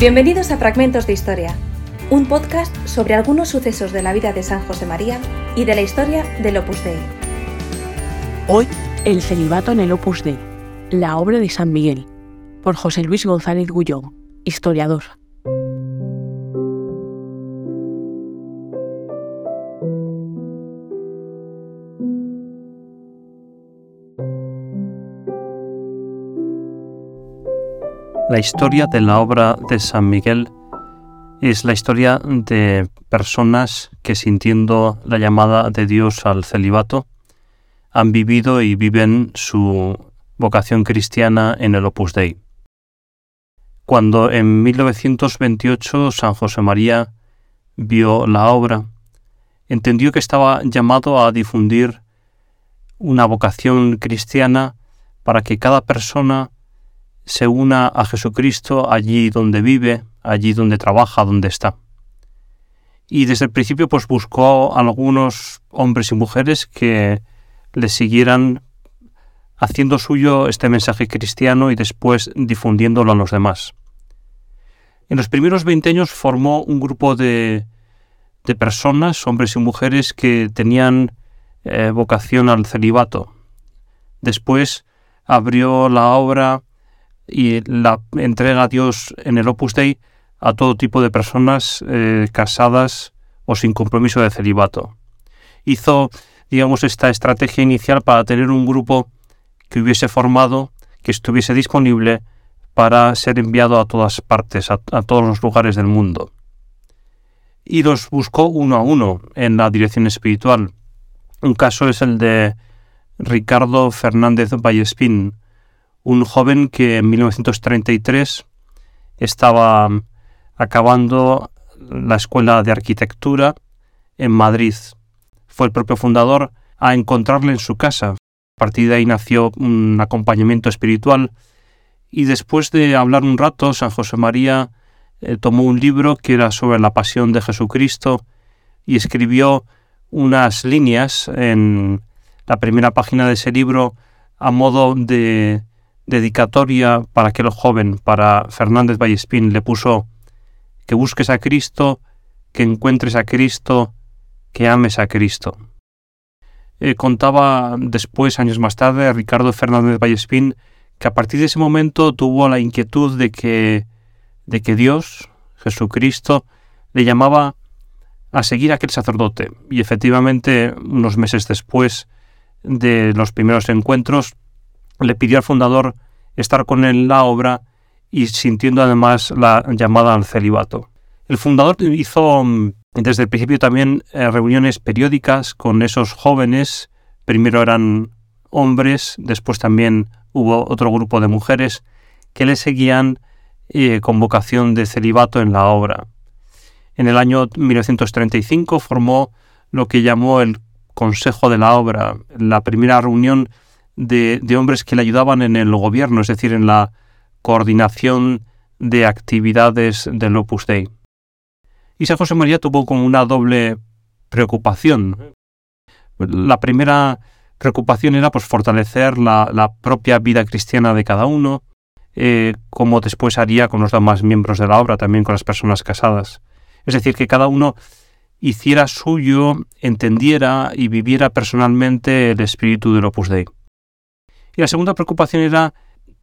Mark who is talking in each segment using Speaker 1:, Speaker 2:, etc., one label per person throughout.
Speaker 1: Bienvenidos a Fragmentos de Historia, un podcast sobre algunos sucesos de la vida de San José María y de la historia del Opus Dei.
Speaker 2: Hoy, el celibato en el Opus Dei, la obra de San Miguel, por José Luis González Gullón, historiador.
Speaker 3: La historia de la obra de San Miguel es la historia de personas que sintiendo la llamada de Dios al celibato han vivido y viven su vocación cristiana en el Opus Dei. Cuando en 1928 San José María vio la obra, entendió que estaba llamado a difundir una vocación cristiana para que cada persona se una a Jesucristo allí donde vive, allí donde trabaja, donde está. Y desde el principio pues buscó a algunos hombres y mujeres que le siguieran haciendo suyo este mensaje cristiano y después difundiéndolo a los demás. En los primeros 20 años formó un grupo de, de personas, hombres y mujeres, que tenían eh, vocación al celibato. Después abrió la obra y la entrega a Dios en el Opus Dei a todo tipo de personas eh, casadas o sin compromiso de celibato. Hizo, digamos, esta estrategia inicial para tener un grupo que hubiese formado, que estuviese disponible para ser enviado a todas partes, a, todos los lugares del mundo. Y los buscó uno a uno en la dirección espiritual. Un caso es el de Ricardo Fernández Vallespín, un joven que en 1933 estaba acabando la escuela de arquitectura en Madrid. Fue el propio fundador a encontrarle en su casa. A partir de ahí nació un acompañamiento espiritual y después de hablar un rato, San José María eh, tomó un libro que era sobre la pasión de Jesucristo y escribió unas líneas en la primera página de ese libro a modo de dedicatoria para aquel joven, para Fernández Vallespín, le puso que busques a Cristo, que encuentres a Cristo, que ames a Cristo. Eh, contaba después, años más tarde, Ricardo Fernández Vallespín, que a partir de ese momento tuvo la inquietud de que, de que Dios, Jesucristo, le llamaba a seguir a aquel sacerdote. Y efectivamente, unos meses después de los primeros encuentros, le pidió al fundador estar con él en la obra y sintiendo además la llamada al celibato. El fundador hizo mm, desde el principio también eh, reuniones periódicas con esos jóvenes. Primero eran hombres, después también hubo otro grupo de mujeres que le seguían eh, con vocación de celibato en la obra. En el año 1935 formó lo que llamó el Consejo de la Obra, la primera reunión de, hombres que le ayudaban en el gobierno, es decir, en la coordinación de actividades del Opus Dei. Y San José María tuvo como una doble preocupación. La primera preocupación era pues, fortalecer la, propia vida cristiana de cada uno, eh, como después haría con los demás miembros de la obra, también con las personas casadas. Es decir, que cada uno hiciera suyo, entendiera y viviera personalmente el espíritu del Opus Dei. Y la segunda preocupación era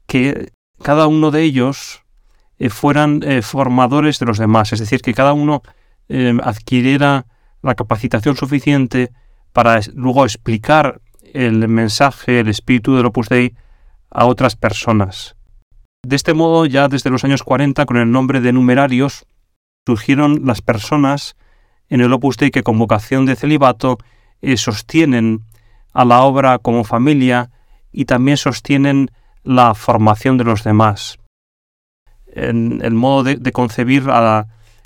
Speaker 3: que cada uno de ellos eh, fueran eh, formadores de los demás, es decir, que cada uno eh, adquiriera la capacitación suficiente para luego explicar el mensaje, el espíritu del Opus Dei a otras personas. De este modo, ya desde los años 40, con el nombre de numerarios, surgieron las personas en el Opus Dei que con vocación de celibato sostienen a la obra como familia y también sostienen la formación de los demás. En el modo de, concebir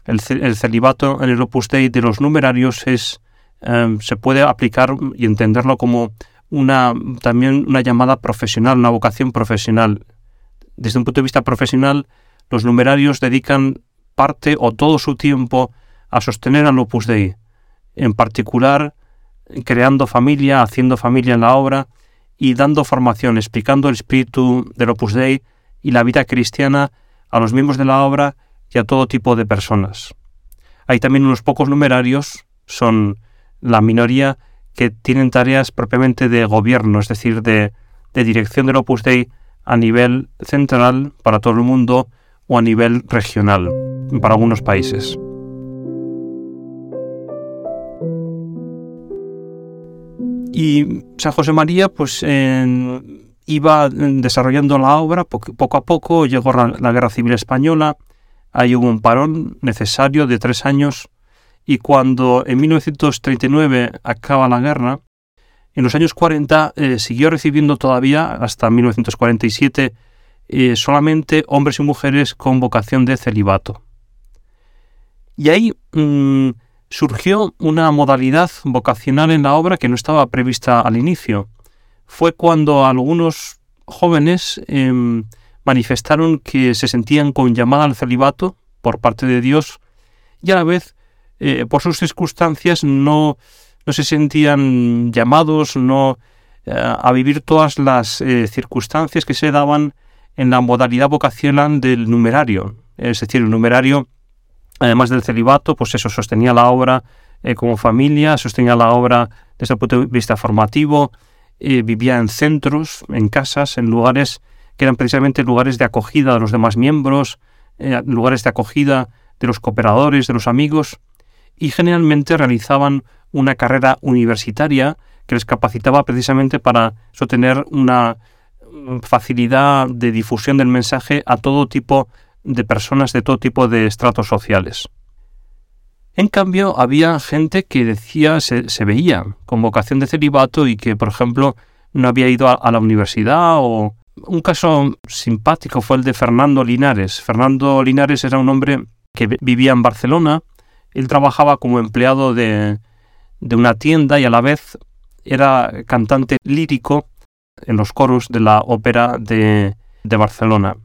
Speaker 3: el, celibato en el Opus Dei de los numerarios es, em, se puede aplicar y entenderlo como una, también una llamada profesional, una vocación profesional. Desde un punto de vista profesional, los numerarios dedican parte o todo su tiempo a sostener al Opus Dei, en particular creando familia, haciendo familia en la obra, y dando formación, explicando el espíritu del Opus Dei y la vida cristiana a los miembros de la obra y a todo tipo de personas. Hay también unos pocos numerarios, son la minoría que tienen tareas propiamente de gobierno, es decir, de, dirección del Opus Dei a nivel central para todo el mundo o a nivel regional para algunos países. Y San José María pues iba desarrollando la obra poco, a poco, llegó la Guerra Civil Española, ahí hubo un parón necesario de tres años y cuando en 1939 acaba la guerra, en los años 40 eh, siguió recibiendo todavía, hasta 1947, eh, solamente hombres y mujeres con vocación de celibato. Y ahí mm, surgió una modalidad vocacional en la obra que no estaba prevista al inicio. Fue cuando algunos jóvenes em, manifestaron que se sentían con llamada al celibato por parte de Dios y a la vez, eh, por sus circunstancias, no, no se sentían llamados no, eh, a vivir todas las eh, circunstancias que se daban en la modalidad vocacional del numerario. Es decir, el numerario, además del celibato, pues eso sostenía la obra eh, como familia, sostenía la obra desde el punto de vista formativo, vivía en centros, en casas, en lugares que eran precisamente lugares de acogida de los demás miembros, lugares de acogida de los cooperadores, de los amigos, y generalmente realizaban una carrera universitaria que les capacitaba precisamente para sostener una facilidad de difusión del mensaje a todo tipo de personas de todo tipo de estratos sociales. En cambio, había gente que decía, se, veía con vocación de celibato y que, por ejemplo, no había ido a, la universidad o... Un caso simpático fue el de Fernando Linares. Fernando Linares era un hombre que vivía en Barcelona. Él trabajaba como empleado de, de una tienda y a la vez era cantante lírico en los coros de la ópera de, Barcelona.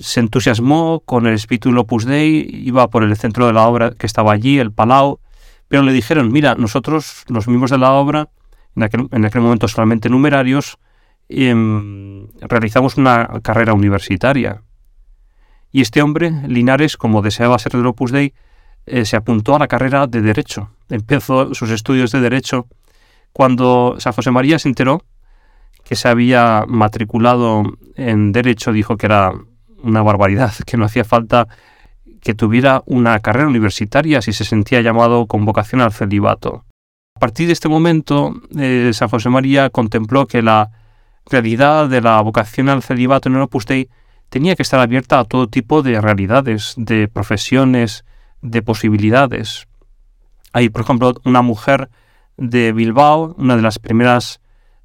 Speaker 3: Se entusiasmó con el espíritu Opus Dei, iba por el centro de la obra que estaba allí, el Palau, pero le dijeron, mira, nosotros, los miembros de la obra, en aquel, momento solamente numerarios, em, realizamos una carrera universitaria. Y este hombre, Linares, como deseaba ser del Opus Dei, eh, se apuntó a la carrera de Derecho. Empezó sus estudios de Derecho cuando San José María se enteró que se había matriculado en Derecho, dijo que era una barbaridad, que no hacía falta que tuviera una carrera universitaria si se sentía llamado con vocación al celibato. A partir de este momento, eh, San José María contempló que la realidad de la vocación al celibato en el Opus Dei tenía que estar abierta a todo tipo de realidades, de profesiones, de posibilidades. Hay, por ejemplo, una mujer de Bilbao, una de las primeras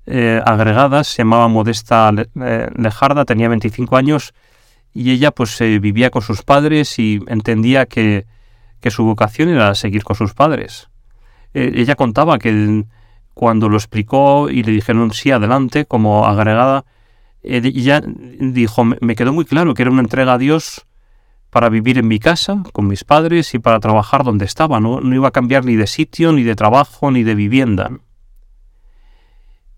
Speaker 3: eh, agregadas, se llamaba Modesta eh, Lejarda, tenía 25 años y ella pues eh, vivía con sus padres y entendía que, que, su vocación era seguir con sus padres. ella contaba que cuando lo explicó y le dijeron sí, adelante, como agregada, ella dijo, me quedó muy claro que era una entrega a Dios para vivir en mi casa con mis padres y para trabajar donde estaba. No, iba a cambiar ni de sitio, ni de trabajo, ni de vivienda.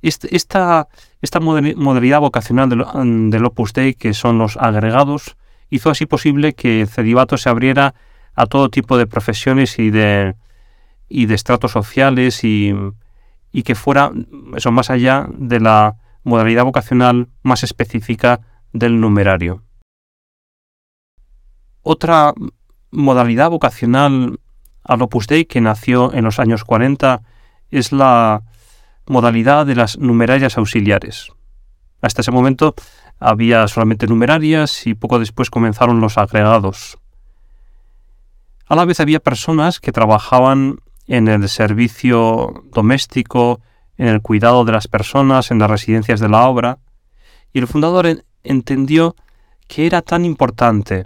Speaker 3: Este, esta, esta modalidad vocacional del, Opus Dei, que son los agregados, hizo así posible que el celibato se abriera a todo tipo de profesiones y de, y de estratos sociales y, y que fuera eso más allá de la modalidad vocacional más específica del numerario. Otra modalidad vocacional al Opus Dei que nació en los años 40 es la modalidad de las numerarias auxiliares. Hasta ese momento había solamente numerarias y poco después comenzaron los agregados. A la vez había personas que trabajaban en el servicio doméstico, en el cuidado de las personas, en las residencias de la obra, y el fundador entendió que era tan importante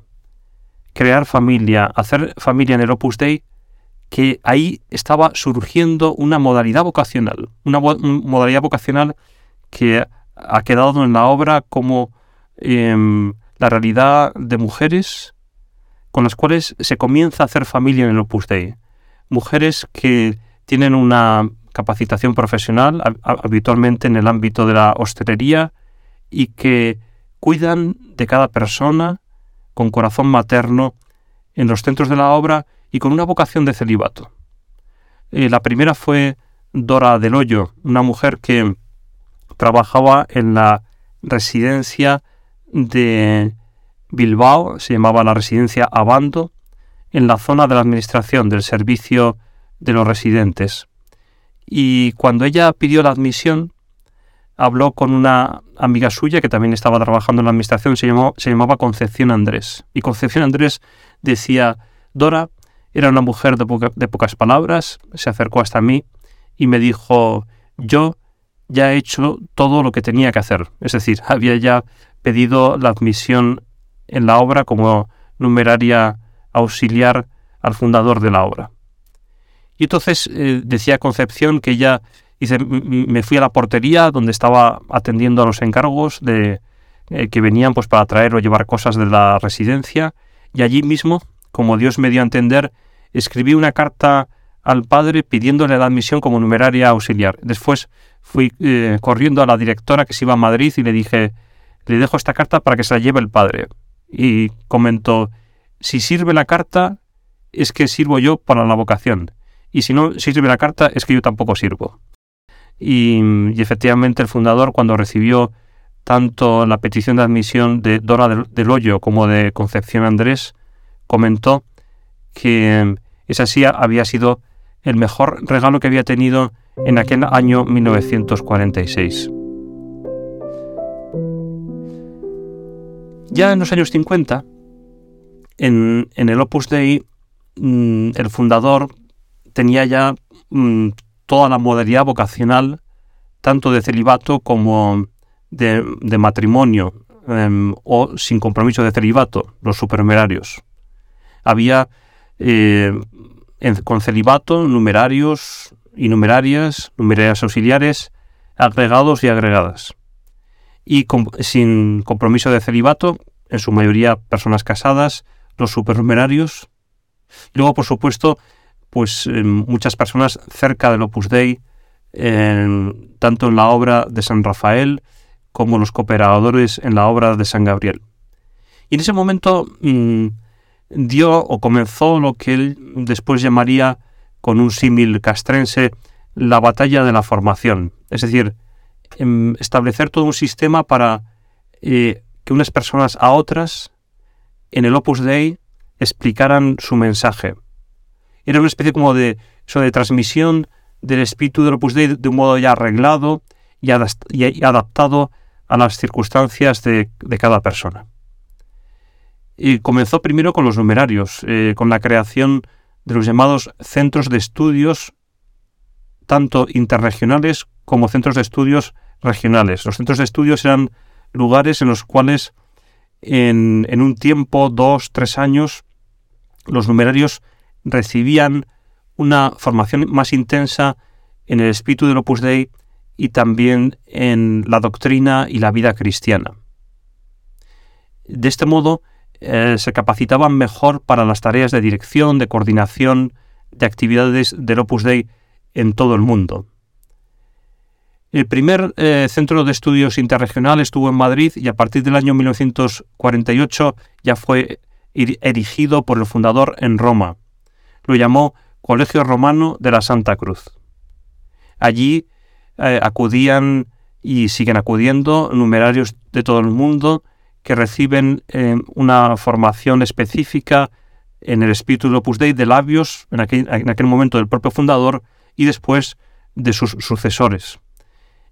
Speaker 3: crear familia, hacer familia en el Opus Dei, que ahí estaba surgiendo una modalidad vocacional, una modalidad vocacional que ha quedado en la obra como em, la realidad de mujeres con las cuales se comienza a hacer familia en el Opus Dei. Mujeres que tienen una capacitación profesional, habitualmente en el ámbito de la hostelería, y que cuidan de cada persona con corazón materno en los centros de la obra y con una vocación de celibato. Eh, la primera fue Dora del Hoyo, una mujer que trabajaba en la residencia de Bilbao, se llamaba la residencia Abando, en la zona de la administración del servicio de los residentes. Y cuando ella pidió la admisión, habló con una amiga suya que también estaba trabajando en la administración, se, se llamaba Concepción Andrés. Y Concepción Andrés decía, Dora era una mujer de, de pocas palabras, se acercó hasta mí y me dijo, yo ya he hecho todo lo que tenía que hacer. Es decir, había ya pedido la admisión en la obra como numeraria auxiliar al fundador de la obra. Y entonces eh, decía Concepción que ella me fui a la portería donde estaba atendiendo a los encargos de eh, que venían pues para traer o llevar cosas de la residencia y allí mismo, como Dios me dio a entender, escribí una carta al padre pidiéndole la admisión como numeraria auxiliar. Después fui eh, corriendo a la directora que se iba a Madrid y le dije, le dejo esta carta para que se la lleve el padre. Y comentó, si sirve la carta, es que sirvo yo para la vocación. Y si no sirve la carta, es que yo tampoco sirvo. Y, efectivamente el fundador, cuando recibió tanto la petición de admisión de Dora del, Hoyo como de Concepción Andrés, comentó que esa sí había sido el mejor regalo que había tenido en aquel año 1946. Ya en los años 50, en, el Opus Dei, mm, el fundador tenía ya mm, toda la modalidad vocacional, tanto de celibato como de, matrimonio, em, o sin compromiso de celibato, los supernumerarios. Había eh, con celibato numerarios y numerarias, numerarias auxiliares, agregados y agregadas. Y sin compromiso de celibato, en su mayoría personas casadas, los supernumerarios. luego, por supuesto, pues em, muchas personas cerca del Opus Dei, tanto en la obra de San Rafael como los cooperadores en la obra de San Gabriel. Y en ese momento mm, dio o comenzó lo que él después llamaría, con un símil castrense, la batalla de la formación. Es decir, em, establecer todo un sistema para eh, que unas personas a otras en el Opus Dei explicaran su mensaje. Era una especie como de, de transmisión del espíritu del Opus Dei de un modo ya arreglado y, adaptado a las circunstancias de, cada persona. Y comenzó primero con los numerarios, eh, con la creación de los llamados centros de estudios, tanto interregionales como centros de estudios regionales. Los centros de estudios eran lugares en los cuales en, en un tiempo, dos, tres años, los numerarios recibían una formación más intensa en el espíritu del Opus Dei y también en la doctrina y la vida cristiana. De este modo, eh, se capacitaban mejor para las tareas de dirección, de coordinación, de actividades del Opus Dei en todo el mundo. El primer eh, centro de estudios interregional estuvo en Madrid y a partir del año 1948 ya fue erigido por el fundador en Roma. Lo llamó Colegio Romano de la Santa Cruz. Allí eh, acudían y siguen acudiendo numerarios de todo el mundo que reciben eh, una formación específica en el espíritu de Opus Dei de labios, en aquel, en aquel momento del propio fundador y después de sus sucesores.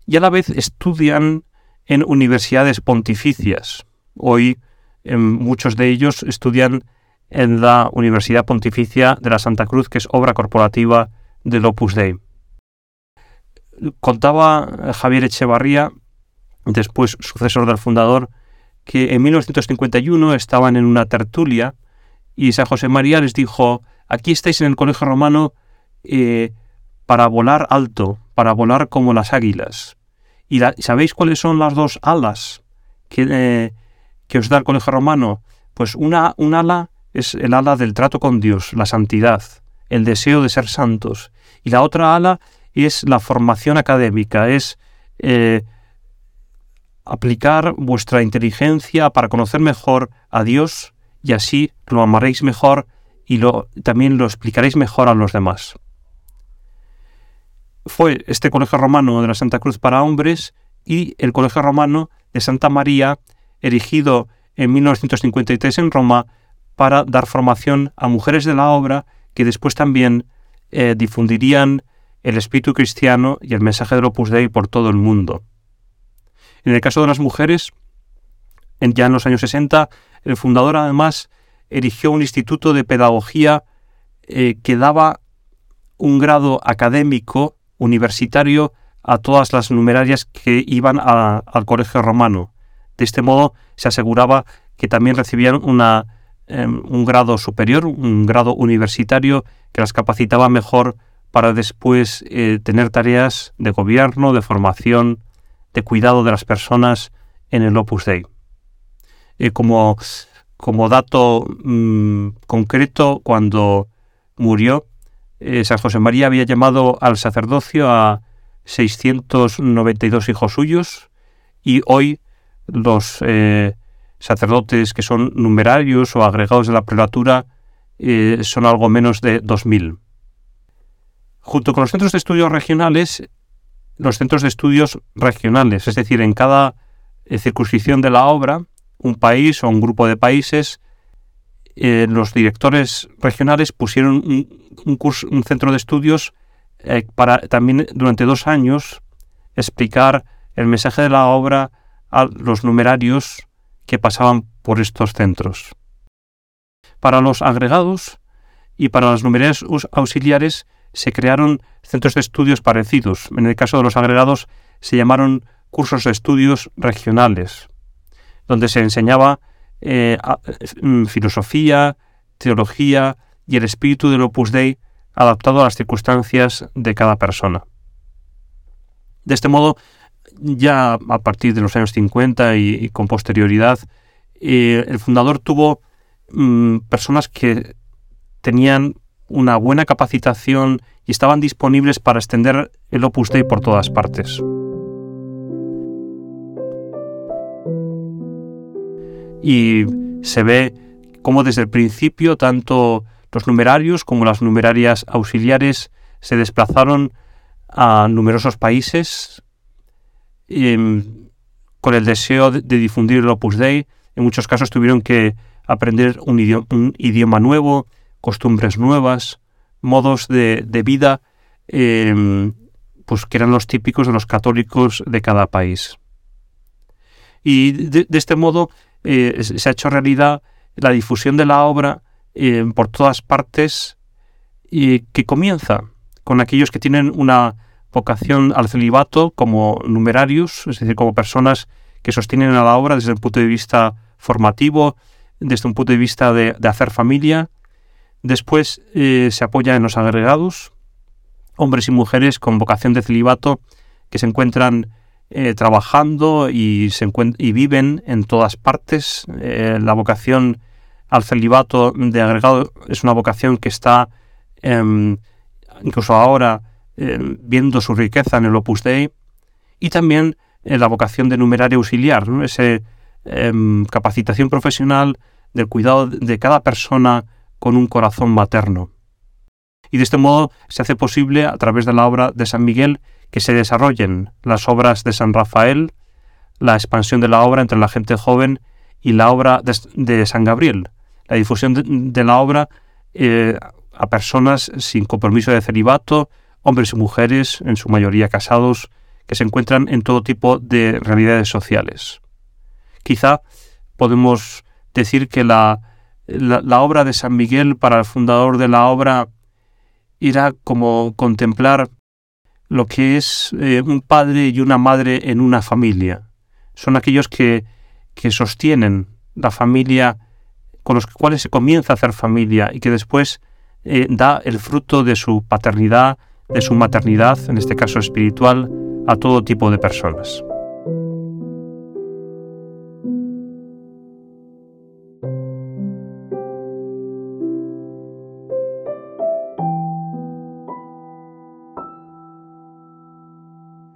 Speaker 3: Y a la vez estudian en universidades pontificias. Hoy muchos de ellos estudian en la Universidad Pontificia de la Santa Cruz, que es obra corporativa del Opus Dei. Contaba Javier Echevarría, después sucesor del fundador, que en 1951 estaban en una tertulia y San José María les dijo, aquí estáis en el Colegio Romano eh, para volar alto, para volar como las águilas. ¿Y sabéis cuáles son las dos alas que, eh, que os da el Colegio Romano? Pues una, un ala es el ala del trato con Dios, la santidad, el deseo de ser santos. Y la otra ala es la formación académica, es eh, aplicar vuestra inteligencia para conocer mejor a Dios y así lo amaréis mejor y lo, también lo explicaréis mejor a los demás. Fue este Colegio Romano de la Santa Cruz para hombres y el Colegio Romano de Santa María, erigido en 1953 en Roma para dar formación a mujeres de la obra que después también eh, difundirían el espíritu cristiano y el mensaje del Opus Dei por todo el mundo. En el caso de las mujeres, ya en los años 60, el fundador además erigió un instituto de pedagogía eh, que daba un grado académico universitario a todas las numerarias que iban al colegio romano. De este modo se aseguraba que también recibían em, un grado superior, un grado universitario que las capacitaba mejor para después eh, tener tareas de gobierno, de formación, de cuidado de las personas en el Opus Dei. Eh, como, como, dato mm, concreto, cuando murió, eh, San José María había llamado al sacerdocio a 692 hijos suyos y hoy los sacerdotes que son numerarios o agregados de la prelatura son algo menos de 2.000. Junto con los centros de estudios regionales, los centros de estudios regionales, es decir, en cada eh, circunscripción de la obra, un país o un grupo de países, eh, los directores regionales pusieron un, centro de estudios eh, para también durante dos años explicar el mensaje de la obra a los numerarios que pasaban por estos centros. Para los agregados y para las numerarias auxiliares se crearon centros de estudios parecidos. En el caso de los agregados se llamaron cursos de estudios regionales, donde se enseñaba eh, mm, filosofía, teología y el espíritu del Opus Dei adaptado a las circunstancias de cada persona. De este modo, ya a partir de los años 50 y, con posterioridad, eh, el fundador tuvo mm, personas que tenían una buena capacitación y estaban disponibles para extender el Opus Dei por todas partes. Y se ve cómo desde el principio tanto los numerarios como las numerarias auxiliares se desplazaron a numerosos países em, con el deseo de, difundir el Opus Dei. En muchos casos tuvieron que aprender un idioma nuevo, costumbres nuevas, modos de, vida, em, pues que eran los típicos de los católicos de cada país. Y de, este modo eh, se ha hecho realidad la difusión de la obra em, por todas partes y que comienza con aquellos que tienen una vocación al celibato como numerarios, es decir, como personas que sostienen a la obra desde el punto de vista formativo, desde un punto de vista de hacer familia, Después eh, se apoya en los agregados, hombres y mujeres con vocación de celibato que se encuentran eh, trabajando y, viven en todas partes. Eh, la vocación al celibato de agregado es una vocación que está em, incluso ahora em, viendo su riqueza en el Opus Dei y también la vocación de numerario auxiliar, esa em, capacitación profesional del cuidado de cada persona con un corazón materno. Y de este modo se hace posible, a través de la obra de San Miguel, que se desarrollen las obras de San Rafael, la expansión de la obra entre la gente joven y la obra de, San Gabriel, la difusión de, la obra eh, a personas sin compromiso de celibato, hombres y mujeres, en su mayoría casados, que se encuentran en todo tipo de realidades sociales. Quizá podemos decir que la obra de San Miguel para el fundador de la obra era como contemplar lo que es eh, un padre y una madre en una familia. Son aquellos que, que sostienen la familia, con los cuales se comienza a hacer familia y que después eh, da el fruto de su paternidad, de su maternidad, en este caso espiritual, a todo tipo de personas.